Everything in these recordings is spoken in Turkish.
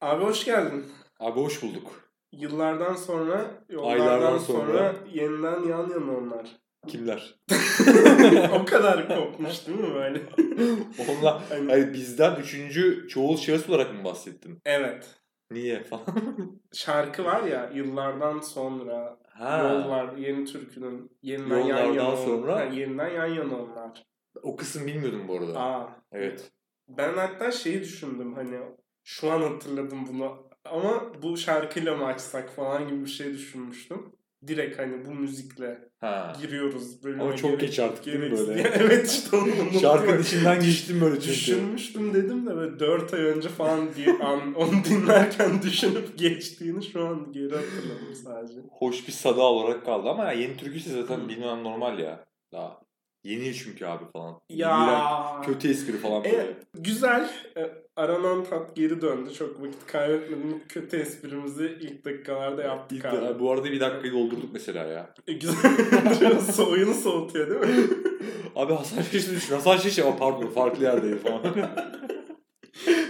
Abi hoş geldin. Abi hoş bulduk. Yıllardan sonra, yollardan Aylardan sonra, sonra. yeniden yan yana onlar. Kimler? o kadar kopmuş değil mi böyle? Onlar Hani- hayır, bizden üçüncü çoğul şahıs olarak mı bahsettin? Evet. Niye falan? Şarkı var ya yıllardan sonra ha. yollar yeni türkünün yeniden yan yana sonra- Ha, yeniden yan yana onlar. O kısım bilmiyordum bu arada. Aa. Evet. Ben hatta şeyi düşündüm hani şu an hatırladım bunu ama bu şarkıyla mı açsak falan gibi bir şey düşünmüştüm. Direkt hani bu müzikle Ha. giriyoruz bölüme. Ama çok gerek- geç artık değil mi böyle? evet işte onu unuttum. Şarkının içinden geçtim böyle çünkü. Düşünmüştüm dedim de böyle 4 ay önce falan bir an onu dinlerken düşünüp geçtiğini şu an geri hatırladım sadece. Hoş bir sada olarak kaldı ama yeni türküsü zaten bilmem normal ya. Daha yeni çünkü abi falan. Ya İğrenç, kötü espri falan böyle. E, güzel. E, aranan tat geri döndü. Çok vakit kaybetmedim. Kötü esprimizi ilk dakikalarda yaptık İlk- abi. bu arada bir dakikayı doldurduk mesela ya. E, güzel. Oyunu soğutuyor değil mi? Abi Hasan Şiş'i düşün. Hasan Şiş ama pardon farklı yerdeydi falan.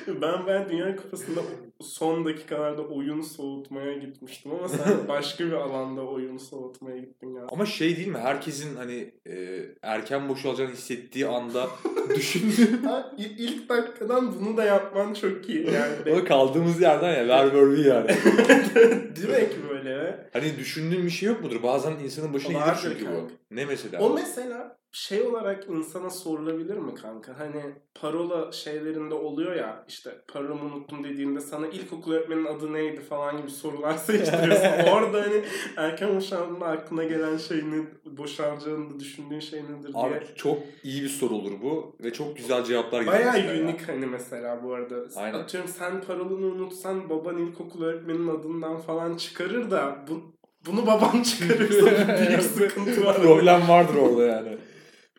ben ben Dünya Kupası'nda son dakikalarda oyunu soğutmaya gitmiştim ama sen başka bir alanda oyunu soğutmaya gittin ya. Ama şey değil mi? Herkesin hani e, erken boşalacağını hissettiği anda düşündüğü Ha, ilk dakikadan bunu da yapman çok iyi. Yani Ama kaldığımız yerden ya ver ver bir yani. direkt böyle. Hani düşündüğün bir şey yok mudur? Bazen insanın başına gelir çünkü bu. Ne mesela? O mesela şey olarak insana sorulabilir mi kanka? Hani parola şeylerinde oluyor ya işte paramı unuttum dediğinde sana ilkokul öğretmenin adı neydi falan gibi sorular seçtiriyorsun. Orada hani erken boşandığında aklına gelen şey ne, boşalacağını da düşündüğün şey nedir Abi diye. çok iyi bir soru olur bu ve çok güzel cevaplar gelir Bayağı unik hani mesela bu arada. Aynen. Atıyorum sen parolunu unutsan baban ilkokul öğretmenin adından falan çıkarır da bu, bunu baban çıkarırsa büyük sıkıntı var. Problem vardır orada yani.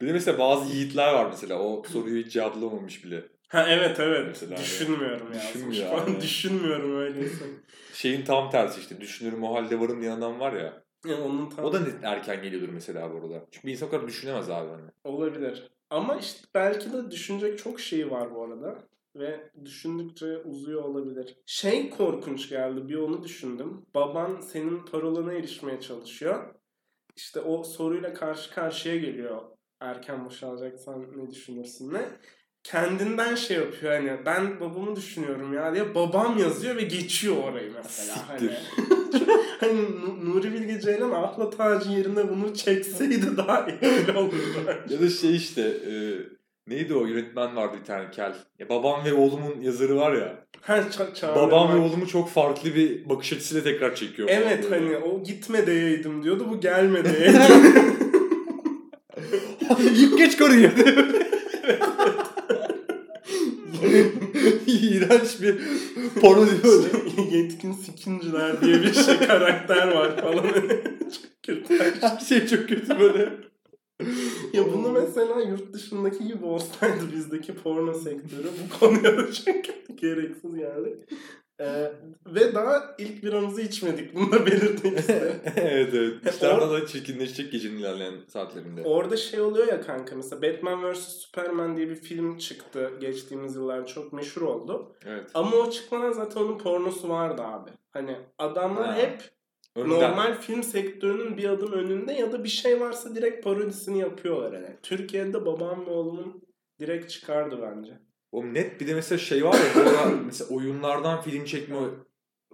Bir de mesela bazı yiğitler var mesela o soruyu hiç cevaplamamış bile. Ha evet evet. Mesela Düşünmüyorum ya. Düşünmüyor Falan abi. Düşünmüyorum öyleyse. Şeyin tam tersi işte düşünürüm o halde varım diyen adam var ya. Yani onun tam O da net erken geliyordur mesela bu arada. Çünkü bir insan o kadar düşünemez abi hani. olabilir. Ama işte belki de düşünecek çok şey var bu arada. Ve düşündükçe uzuyor olabilir. Şey korkunç geldi. Bir onu düşündüm. Baban senin parolana erişmeye çalışıyor. İşte o soruyla karşı karşıya geliyor. Erken boşalacaksan ne düşünürsün ne? Kendinden şey yapıyor hani ben babamı düşünüyorum ya diye babam yazıyor ve geçiyor orayı mesela. Hani, Siktir. hani Nu- Nuri Bilge Ceylan Ahla Tacı yerine bunu çekseydi daha etkili olurdu. Ya da şey işte e, neydi o yönetmen vardı bir tane kel. Ya babam ve oğlumun yazarı var ya. Ha, ça- Çağrı babam ve oğlumu çok farklı bir bakış açısıyla tekrar çekiyor. falan Evet böyle. hani o gitme diyeydim diyordu bu gelme diyeydim. Yık geç karıyı. İğrenç bir porno diyor. Yetkin sikinciler diye bir şey karakter var falan. Çok kötü. Her şey çok kötü böyle. Ya bunu mesela yurt dışındaki gibi olsaydı bizdeki porno sektörü bu konuya da çok gereksiz geldi. Ee, ve daha ilk biramızı içmedik. Bunu da belirtmek isterim. evet evet. Or- İşler daha da çirkinleşecek gecenin ilerleyen saatlerinde. Orada şey oluyor ya kanka mesela Batman vs Superman diye bir film çıktı geçtiğimiz yıllar çok meşhur oldu. Evet. Ama o çıkmadan zaten onun pornosu vardı abi. Hani adamlar Ha. hep Önden. normal film sektörünün bir adım önünde ya da bir şey varsa direkt parodisini yapıyorlar hani. Türkiye'de babam ve oğlumun direkt çıkardı bence. O net bir de mesela şey var ya bu ara mesela oyunlardan film çekme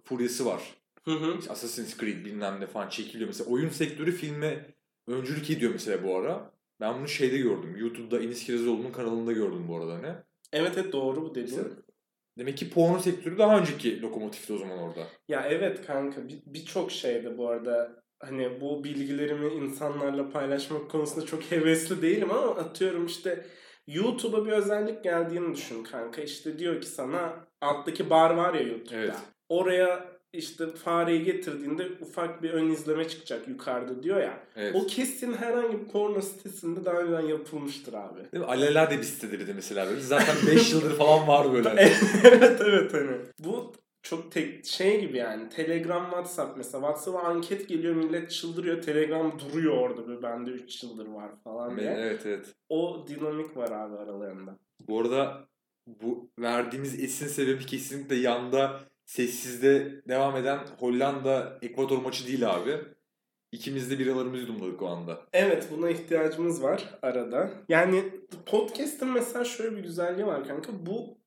furyası var. Hı hı. İşte Assassin's Creed bilmem ne falan çekiliyor. Mesela oyun sektörü filme öncülük ediyor mesela bu ara. Ben bunu şeyde gördüm. YouTube'da Enis Kirazoğlu'nun kanalında gördüm bu arada hani. Evet evet doğru bu dediğin. Mesela- Demek ki porno sektörü daha önceki lokomotifti o zaman orada. Ya evet kanka bir- birçok şeyde bu arada hani bu bilgilerimi insanlarla paylaşmak konusunda çok hevesli değilim ama atıyorum işte YouTube'a bir özellik geldiğini düşün kanka. İşte diyor ki sana alttaki bar var ya YouTube'da. Evet. Oraya işte fareyi getirdiğinde ufak bir ön izleme çıkacak yukarıda diyor ya. Evet. O kesin herhangi bir porno sitesinde daha önceden yapılmıştır abi. Değil mi? Alelade bir siteleri de mesela böyle. Zaten 5 yıldır falan var böyle. evet evet hani. Bu çok tek şey gibi yani. Telegram, WhatsApp mesela. WhatsApp'a anket geliyor millet çıldırıyor. Telegram duruyor orada böyle bende 3 yıldır var falan diye. evet evet. O dinamik var abi aralarında. Bu arada bu verdiğimiz esin sebebi kesinlikle yanda sessizde devam eden Hollanda Ekvator maçı değil abi. İkimiz de biralarımızı yudumladık o anda. Evet buna ihtiyacımız var arada. Yani podcast'ın mesela şöyle bir güzelliği var kanka. Bu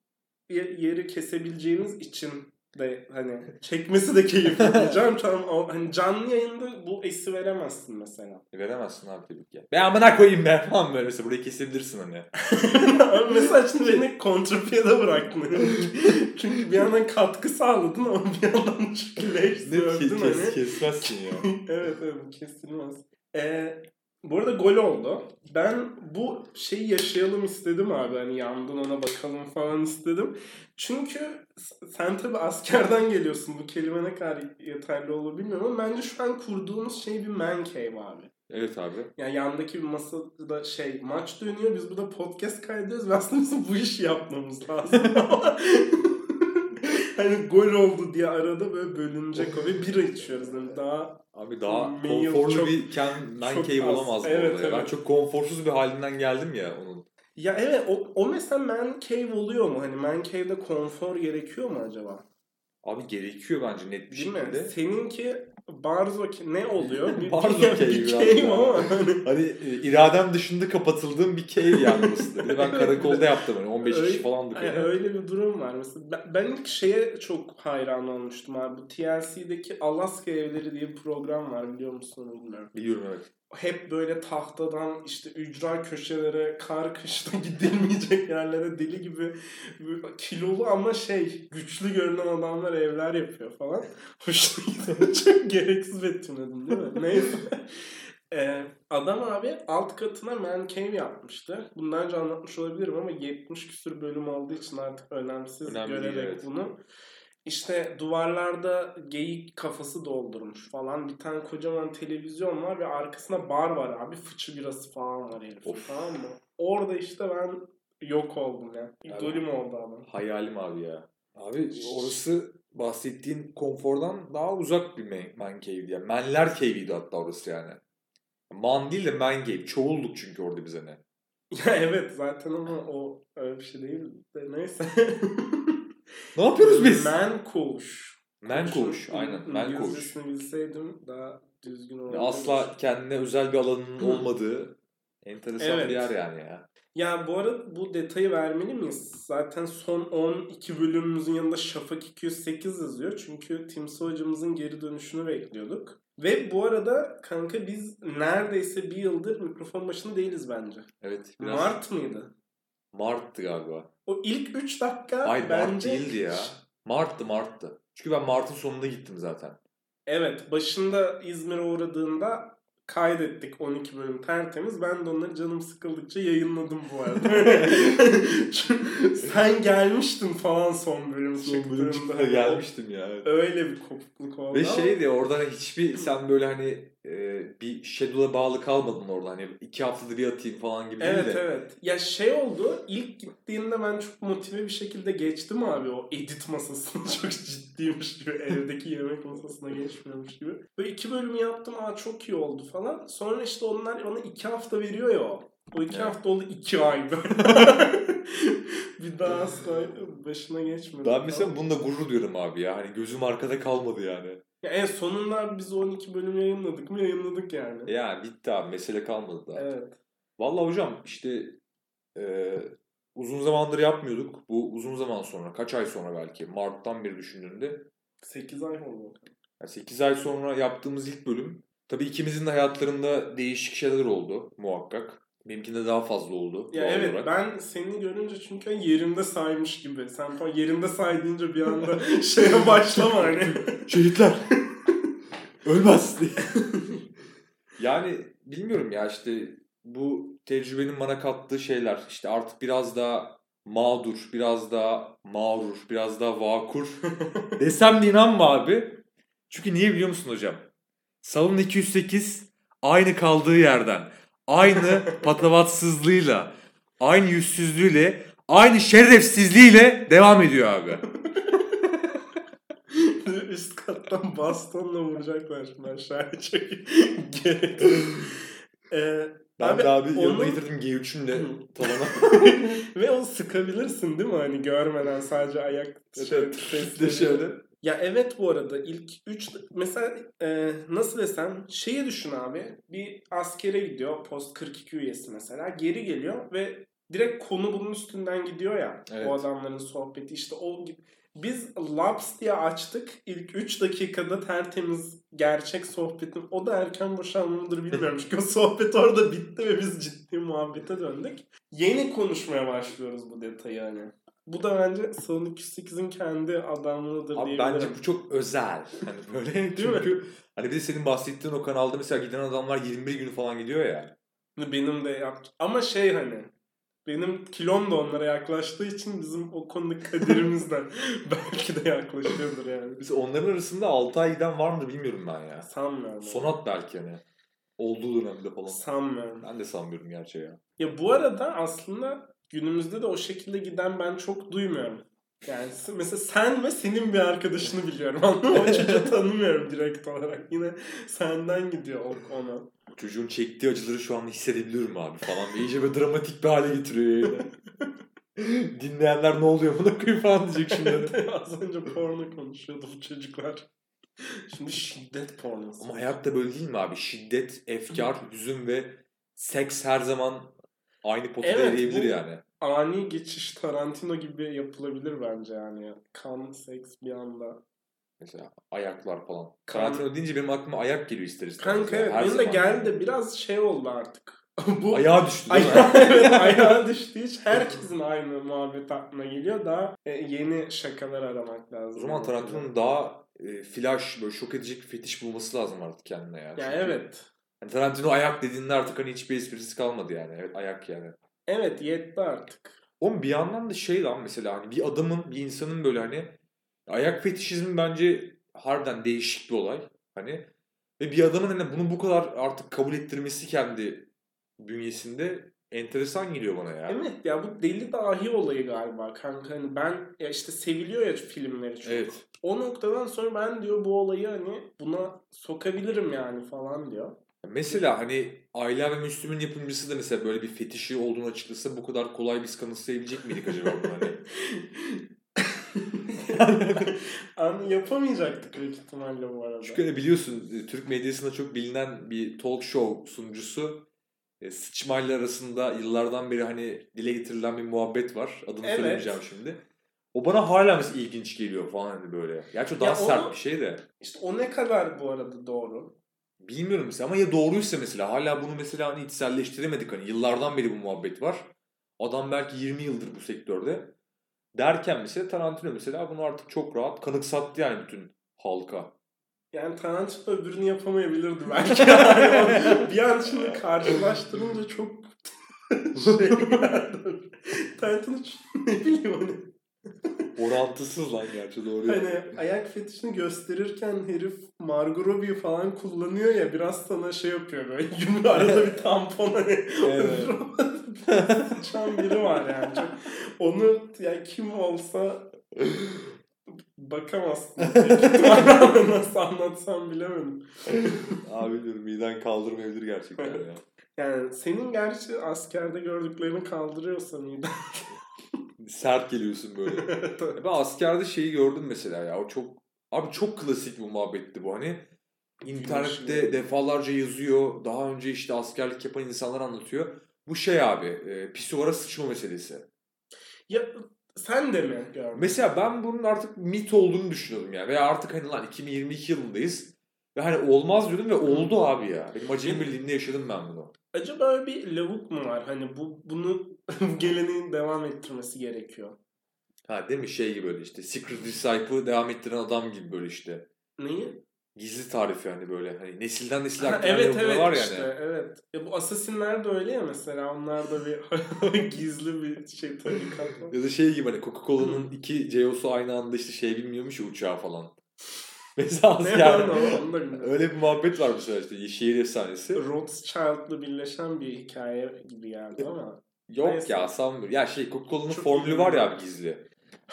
yeri kesebileceğimiz için de hani çekmesi de keyifli diyeceğim. Tamam, o, hani canlı yayında bu esi veremezsin mesela. E, veremezsin abi tabii ki. Ben amına koyayım be falan böyle mesela burayı kesebilirsin hani. mesela şimdi beni kontrapiyede bıraktın. Çünkü bir yandan katkı sağladın ama bir yandan çünkü leş Ne kes, hani. kesmezsin ya. evet evet kesilmez. Ee, bu arada gol oldu. Ben bu şeyi yaşayalım istedim abi. Hani yandan ona bakalım falan istedim. Çünkü sen tabi askerden geliyorsun. Bu kelime ne kadar yeterli olur bilmiyorum ama bence şu an kurduğumuz şey bir man cave abi. Evet abi. Yani yandaki bir masada şey maç dönüyor. Biz burada podcast kaydediyoruz ve aslında bizim bu işi yapmamız lazım. hani gol oldu diye arada böyle bölünecek o ve bira içiyoruz. Yani daha Abi daha Mail konforlu çok- bir Ken Cave az. olamaz Evet, ya. Ben evet. çok konforsuz bir halinden geldim ya onun. Ya evet o, o mesela man cave oluyor mu? Hani man cave'de konfor gerekiyor mu acaba? Abi gerekiyor bence net bir Değil mi? şekilde. Seninki barzo ne oluyor? Bir, Barzo bir, bir cave ama hani Hani e, iradem dışında kapatıldığım bir cave yani. Bir de ben karakolda yaptım hani 15 kişi Öyle- falandık Yani öyle bir durum var. Mesela ben, ben ilk şeye çok hayran olmuştum abi. Bu TLC'deki Alaska Evleri diye bir program var biliyor musun bilmiyorum. Biliyorum evet. Hep böyle tahtadan işte ücra köşelere, kar kışta gidilmeyecek yerlere deli gibi kilolu ama şey güçlü görünen adamlar evler yapıyor falan. Hoşuma gidiyor. Çok gereksiz betimledim değil mi? Neyse. Ee, adam abi alt katına man cave yapmıştı. Bundan önce anlatmış olabilirim ama 70 küsür bölüm olduğu için artık önemsiz Önemli görerek evet. bunu. İşte duvarlarda geyik kafası doldurmuş falan. Bir tane kocaman televizyon var ve arkasında bar var abi. Fıçı birası falan var herif. Of. Tamam mı? Orada işte ben yok oldum ya. İdolüm oldu adam. Hayalim abi ya. Abi orası bahsettiğin konfordan daha uzak bir man, man cave'di. Yani manler cave'iydi hatta orası yani. Man değil de man cave. Çoğulduk çünkü orada bize ne. Ya evet zaten ama o öyle bir şey değil de neyse. Ne yapıyoruz biz? Man koğuş. Aynen. Man koğuş. İngilizcesini bilseydim daha düzgün olurdu. Asla kendine özel bir alanının olmadığı enteresan Evet. bir yer yani ya. Ya bu arada bu detayı vermeli miyiz? Zaten son 12 bölümümüzün yanında Şafak 208 yazıyor. Çünkü Timsi hocamızın geri dönüşünü bekliyorduk. Ve bu arada kanka biz neredeyse bir yıldır mikrofon başında değiliz bence. Evet. Biraz Mart mıydı? Mart'tı galiba. O ilk 3 dakika Ay Mart bence... değildi ya. Mart'tı Mart'tı. Çünkü ben Mart'ın sonunda gittim zaten. Evet başında İzmir'e uğradığında kaydettik 12 bölüm tertemiz. Ben de onları canım sıkıldıkça yayınladım bu arada. Sen gelmiştin falan son bölüm çıktığında. gelmiştim ya. Öyle bir kopukluk oldu Ve şeydi orada hani hiçbir sen böyle hani e, bir schedule bağlı kalmadın orada hani iki haftada bir atayım falan gibi Evet değil de. evet. Ya şey oldu. ilk gittiğimde ben çok motive bir şekilde geçtim abi o edit masasına. çok ciddiymiş gibi. Evdeki yemek masasına geçmiyormuş gibi. Ve iki bölümü yaptım. Aa çok iyi oldu falan. Sonra işte onlar bana iki hafta veriyor ya o. O iki Evet. hafta oldu iki ay böyle. bir daha asla başına geçmedi. Ben mesela bununla gurur duyuyorum abi ya. Hani gözüm arkada kalmadı yani. Ya en sonunda biz 12 bölüm yayınladık mı yayınladık yani. Ya bitti abi mesele kalmadı daha. Evet. Vallahi hocam işte e, uzun zamandır yapmıyorduk. Bu uzun zaman sonra kaç ay sonra belki Mart'tan beri düşündüğünde 8 ay oldu. Yani 8 ay sonra yaptığımız ilk bölüm. Tabii ikimizin de hayatlarında değişik şeyler oldu muhakkak. Benimkinde daha fazla oldu. Ya doğal evet olarak. ben seni görünce çünkü yerinde saymış gibi. Sen falan yerinde say deyince bir anda şeye başlama hani. Şehitler. Ölmez diye. yani bilmiyorum ya işte bu tecrübenin bana kattığı şeyler. işte artık biraz daha mağdur, biraz daha mağrur, biraz daha vakur desem de inanma abi. Çünkü niye biliyor musun hocam? Salon 208 aynı kaldığı yerden, aynı patavatsızlığıyla, aynı yüzsüzlüğüyle, aynı şerefsizliğiyle devam ediyor abi. Üst kattan bastonla vuracaklar şimdi aşağıya çekip. Ee, Ben Abi, de abi yanıma onun- getirdim G3'ümle tavana. ve o sıkabilirsin değil mi hani görmeden sadece ayak şey, şöyle. Ya evet bu arada ilk 3 mesela e, nasıl desem şeyi düşün abi. Bir askere gidiyor post 42 üyesi mesela geri geliyor ve direkt konu bunun üstünden gidiyor ya. Evet. O adamların sohbeti işte o biz Labs diye açtık. İlk 3 dakikada tertemiz gerçek sohbetin. O da erken boşanma mıdır bilmiyorum. Çünkü o sohbet orada bitti ve biz ciddi muhabbete döndük. Yeni konuşmaya başlıyoruz bu detayı hani. Bu da bence Sonic 8'in kendi adamlığıdır Abi diyebilirim. bence bu çok özel. Hani böyle Değil mi? çünkü hani bir de senin bahsettiğin o kanalda mesela giden adamlar 21 günü falan gidiyor ya. Benim de yaptı. Ama şey hani benim kilom da onlara yaklaştığı için bizim o konuda kaderimizden belki de yaklaşıyordur yani. Mesela onların arasında 6 ay giden var mı bilmiyorum ben ya. Sanmıyorum. Sonat belki hani. Olduğu dönemde falan. Sanmıyorum. Ben de sanmıyorum gerçi ya. Ya bu arada aslında günümüzde de o şekilde giden ben çok duymuyorum. Yani mesela sen ve senin bir arkadaşını biliyorum. Anladın mı? O çocuğu tanımıyorum direkt olarak. Yine senden gidiyor o ona. Çocuğun çektiği acıları şu an hissedebiliyorum abi falan. İyice böyle dramatik bir hale getiriyor yani. Dinleyenler ne oluyor buna koyayım falan diyecek şimdi. Az önce porno konuşuyordu bu çocuklar. Şimdi şiddet pornosu. Ama hayatta böyle değil mi abi? Şiddet, efkar, hüzün ve seks her zaman aynı potada Evet, eriyebilir bu- yani. Ani geçiş Tarantino gibi yapılabilir bence yani. Kan, seks bir anda. Mesela ayaklar falan. Kan- Tarantino deyince benim aklıma ayak geliyor ister istemez. Kanka evet benim de geldi de biraz şey oldu artık. bu Ayağa düştü değil mi? Evet, ayağa düştüğü için herkesin aynı muhabbet aklına geliyor. Daha e, yeni şakalar aramak lazım. O zaman Tarantino'nun daha e, flash, böyle şok edecek bir fetiş bulması lazım artık kendine yani. Ya Çünkü evet. Hani Tarantino ayak dediğinde artık hani hiçbir esprisi kalmadı yani. Evet ayak yani. Evet yetti artık. Oğlum bir yandan da şey lan mesela hani bir adamın, bir insanın böyle hani ayak fetişizmi bence harbiden değişik bir olay. Hani ve bir adamın hani bunu bu kadar artık kabul ettirmesi kendi bünyesinde enteresan geliyor bana ya. Evet ya bu deli dahi olayı galiba kanka. Hani ben ya işte seviliyor ya filmleri çok. Evet. O noktadan sonra ben diyor bu olayı hani buna sokabilirim yani falan diyor. Mesela hani Ayla ve Müslüm'ün yapımcısı da mesela böyle bir fetişi olduğunu açıklasa bu kadar kolay biz kanıtlayabilecek miydik acaba bunu hani? An yapamayacaktık büyük ihtimalle bu arada. Çünkü hani biliyorsun e, Türk medyasında çok bilinen bir talk show sunucusu e, sıçmayla arasında yıllardan beri hani dile getirilen bir muhabbet var. Adını Evet. söylemeyeceğim şimdi. O bana hala mesela ilginç geliyor falan hani böyle. Gerçi o daha Ya sert onu- bir şey de. İşte o ne kadar bu arada doğru? Bilmiyorum mesela ama ya doğruysa mesela hala bunu mesela hani içselleştiremedik hani yıllardan beri bu muhabbet var. Adam belki 20 yıldır bu sektörde. Derken mesela Tarantino mesela bunu artık çok rahat kanıksattı yani bütün halka. Yani Tarantino öbürünü yapamayabilirdi belki. Bir an şimdi karşılaştırınca çok şey. Tarantino ne bileyim hani. Orantısız lan gerçi doğru. Hani ayak fetişini gösterirken herif Margot Robbie falan kullanıyor ya biraz sana şey yapıyor böyle yumru arada bir tampon hani Evet. sıçan biri var yani. Çok, onu ya kim olsa bakamazsın. Nasıl anlatsam bilemedim. Abi bilmiyorum miden kaldırmayabilir gerçekten ya. Yani senin gerçi askerde gördüklerini kaldırıyorsa miden. Sert geliyorsun böyle. Ben askerde şeyi gördüm mesela ya. O çok abi çok klasik bu muhabbetti bu hani. İnternette Film. defalarca yazıyor. Daha önce işte askerlik yapan insanlar anlatıyor. Bu şey abi, e, pisuvara sıçma meselesi. ya sen de mi gördün? Mesela ben bunun artık mit olduğunu düşünüyordum ya. Veya artık hani lan 2022 yılındayız. Ve hani olmaz diyordum ve oldu abi ya. Benim acemi birliğinde yaşadım ben bunu. Acaba bir lavuk mu var? Hani bu bunu geleneğin devam ettirmesi gerekiyor. Ha değil mi şey gibi böyle işte Secret Disciple'ı devam ettiren adam gibi böyle işte. Neyi? Gizli tarifi hani böyle hani nesilden nesile aktaran evet evet var yani. işte evet. Ya bu Assassin'ler de öyle ya mesela onlar da bir gizli bir şey tarikat var. Ya da şey gibi hani Coca-Cola'nın iki CEO'su aynı anda işte şey bilmiyormuş ya uçağı falan. Mesela ne asker. var. Öyle bir muhabbet var mesela işte şehir efsanesi. Rothschild'la birleşen bir hikaye gibi geldi ama. Yok Neyse. ya sanmıyorum. Ya şey Coca-Cola'nın formülü var ya abi gizli.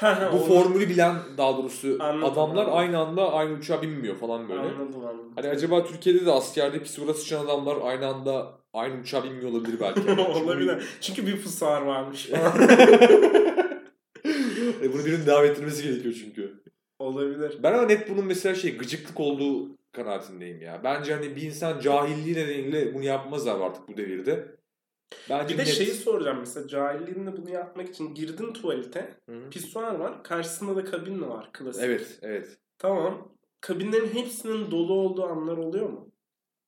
Bu formülü bilen daha doğrusu Anladım, adamlar anladım. aynı anda aynı uçağa binmiyor falan böyle. Anladım anladım. Hani acaba Türkiye'de de askerde pisuvara sıçan adamlar aynı anda aynı uçağa binmiyor olabilir belki. Olabilir. Çünkü bir fusar varmış e bunu birinin devam ettirmesi gerekiyor çünkü. Olabilir. Ben ama net bunun mesela şey gıcıklık olduğu kanaatindeyim ya. Bence hani bir insan cahilliği nedeniyle bunu yapmaz abi artık bu devirde. Bence Bir de net- şeyi soracağım mesela cahilliğinde bunu yapmak için girdin tuvalete. Hı hı. Pisuar var. Karşısında da kabin var? Klasik. Evet, evet. Tamam. Kabinlerin hepsinin dolu olduğu anlar oluyor mu?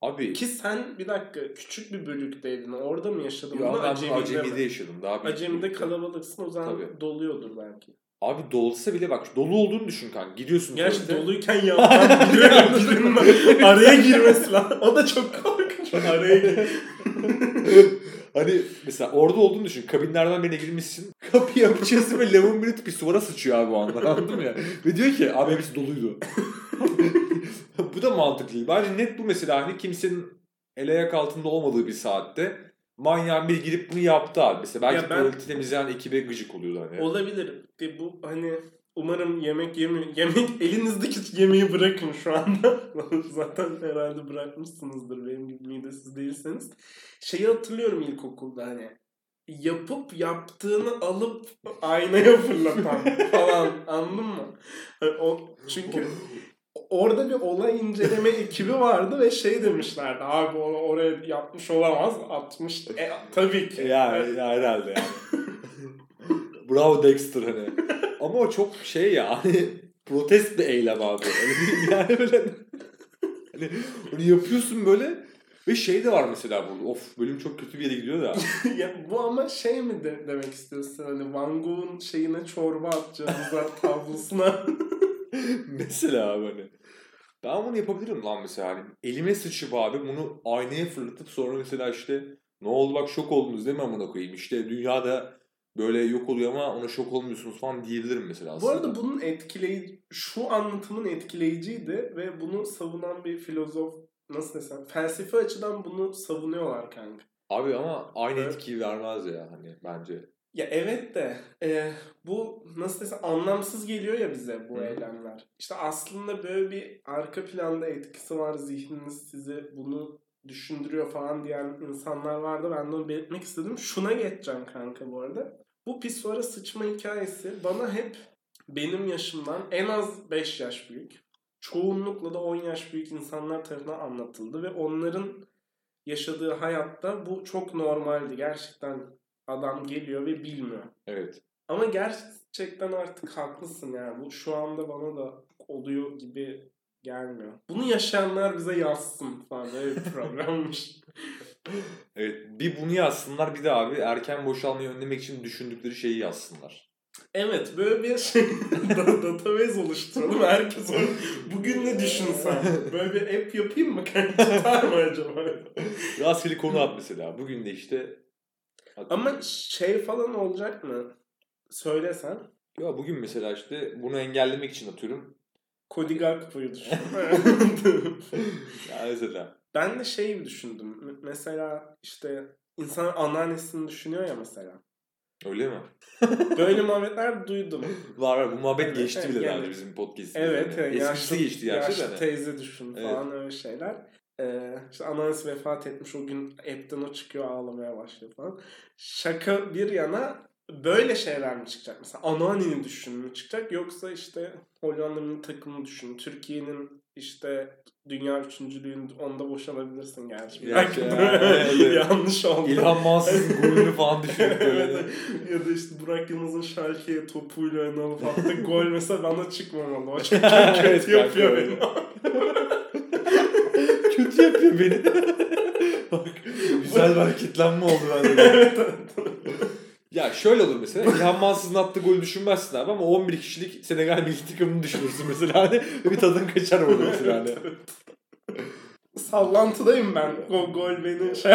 Abi Ki sen bir dakika küçük bir bölükteydin. Orada mı yaşadın? ya ben Acemi'de Acemi'de mi? yaşadım. Daha büyük Acemi'de büyük. kalabalıksın o zaman Tabii. doluyordur belki. Abi dolsa bile bak dolu olduğunu düşün kanka. Gidiyorsun Gerçi tuvalete. doluyken yapman biliyorum. Araya girmesi lazım. O da çok korkunç. Araya gir. hani mesela orada olduğunu düşün. Kabinlerden birine girmişsin. Kapıyı açıyorsun ve lavun biri pisuvara sıçıyor abi o anda. Anladın mı ya? Ve diyor ki abi hepsi doluydu. bu da mantıklı değil. Bence net bu mesela hani kimsenin el ayak altında olmadığı bir saatte manyağın biri girip bunu yaptı abi. Mesela belki Ya ben- tuvaleti temizleyen ekibe gıcık oluyordu hani. Olabilir. De bu hani umarım yemek yemiyor. Yemek elinizdeki yemeği bırakın şu anda. Zaten herhalde bırakmışsınızdır benim gibi midesiz değilseniz. Şeyi hatırlıyorum ilkokulda hani yapıp yaptığını alıp aynaya fırlatan falan anladın mı? Hani o, çünkü orada bir olay inceleme ekibi vardı ve şey demişlerdi abi onu oraya yapmış olamaz atmış e, tabii ki. Ya, ya herhalde yani. Bravo Dexter hani. Ama o çok şey ya hani protest bir eylem abi. Hani yani böyle hani onu yapıyorsun böyle ve şey de var mesela burada. Of bölüm çok kötü bir yere gidiyor da. ya bu ama şey mi de, demek istiyorsun hani Van Gogh'un şeyine çorba atacağımıza tablosuna mesela abi hani. Ben bunu yapabilirim lan mesela hani elime sıçıp abi bunu aynaya fırlatıp sonra mesela işte ne oldu bak şok oldunuz değil mi amına koyayım işte dünyada böyle yok oluyor ama ona şok olmuyorsunuz falan diyebilirim mesela Bu aslında. arada bunun etkileyici, şu anlatımın etkileyiciydi ve bunu savunan bir filozof nasıl desem felsefi açıdan bunu savunuyorlar kanka. Abi ama aynı Evet. etkiyi vermez ya hani bence. Ya evet de e, bu nasıl desem anlamsız geliyor ya bize bu Hı. eylemler. İşte aslında böyle bir arka planda etkisi var zihniniz sizi bunu düşündürüyor falan diyen insanlar vardı. Ben de onu belirtmek istedim. Şuna geçeceğim kanka bu arada. Bu pisuara sıçma hikayesi bana hep benim yaşımdan en az 5 yaş büyük. Çoğunlukla da 10 yaş büyük insanlar tarafından anlatıldı ve onların yaşadığı hayatta bu çok normaldi. Gerçekten adam geliyor ve bilmiyor. Evet. Ama gerçekten artık haklısın yani. Bu şu anda bana da oluyor gibi gelmiyor. Bunu yaşayanlar bize yazsın falan. Öyle bir programmış. Evet. Bir bunu yazsınlar bir de abi erken boşalmayı önlemek için düşündükleri şeyi yazsınlar. evet böyle bir şey da- database oluşturalım. Herkes onu bugün ne düşünsem. Böyle bir app yapayım mı? Tutar mı acaba? Rastgele konu at mesela. Bugün de işte Ama şey falan olacak mı? Söylesen. ya bugün mesela işte bunu engellemek için atıyorum. Cody Gakpo'yu düşün. Ya mesela. Ben de şey düşündüm. Mesela işte insan anneannesini düşünüyor ya mesela. Öyle mi? Böyle muhabbetler duydum. Var var. Bu muhabbet Evet, geçti evet, bile yani- bence bizim podcast'imizde. Evet. Yani. Eskisi geçti gerçi yaşlı teyze düşün Evet. falan öyle şeyler. Ee, işte anneannesi vefat etmiş o gün app'ten o çıkıyor ağlamaya başlıyor falan. Şaka bir yana böyle şeyler mi çıkacak? Mesela anneanneni düşün mü çıkacak yoksa işte Hollanda'nın takımını düşün. Türkiye'nin işte dünya üçüncülüğün onda boşanabilirsin gerçi. Belki ya, yanlış oldu. İlhan Mansız'ın golünü falan böyle. Evet, ya da işte Burak Yılmaz'ın Schalke'ye topuyla ön alıp attığı gol mesela bana çıkmamalı. O çok kötü yapıyor beni. Kötü yapıyor beni. Bak, güzel bir hareketlenme oldu bende. evet. Ya şöyle olur mesela. İlhan Mansız'ın attığı golü düşünmezsin abi ama 11 kişilik Senegal milli takımını düşünürsün mesela. Hani bir tadın kaçar orada mesela. Hani. Sallantıdayım ben. O gol beni şey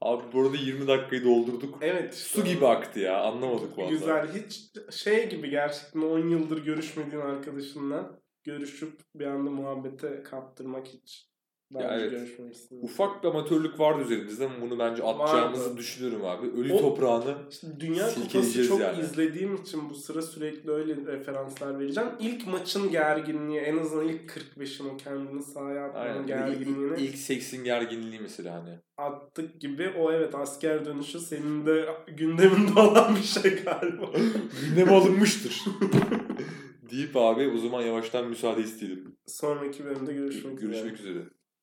Abi bu arada 20 dakikayı doldurduk. Evet. işte. Su gibi aktı ya. Anlamadık vallahi. Güzel. Hiç şey gibi gerçekten 10 yıldır görüşmediğin arkadaşınla görüşüp bir anda muhabbete kaptırmak hiç Ya önce evet. Ufak bir amatörlük vardı üzerimizde ama bunu bence atacağımızı Vardı. düşünüyorum abi. Ölü O- toprağını İşte Dünya Kupası Silkeleyeceğiz çok yani. izlediğim için bu sıra sürekli öyle referanslar vereceğim. İlk maçın gerginliği en azından ilk 45'in o kendini sahaya atmanın Aynen. gerginliğini İlk, ilk seksin gerginliği mesela hani. attık gibi o evet asker dönüşü senin de gündeminde olan bir şey galiba. Gündeme alınmıştır. Deyip abi o zaman yavaştan müsaade isteyelim. Sonraki bölümde görüşmek üzere. Görüşmek üzere.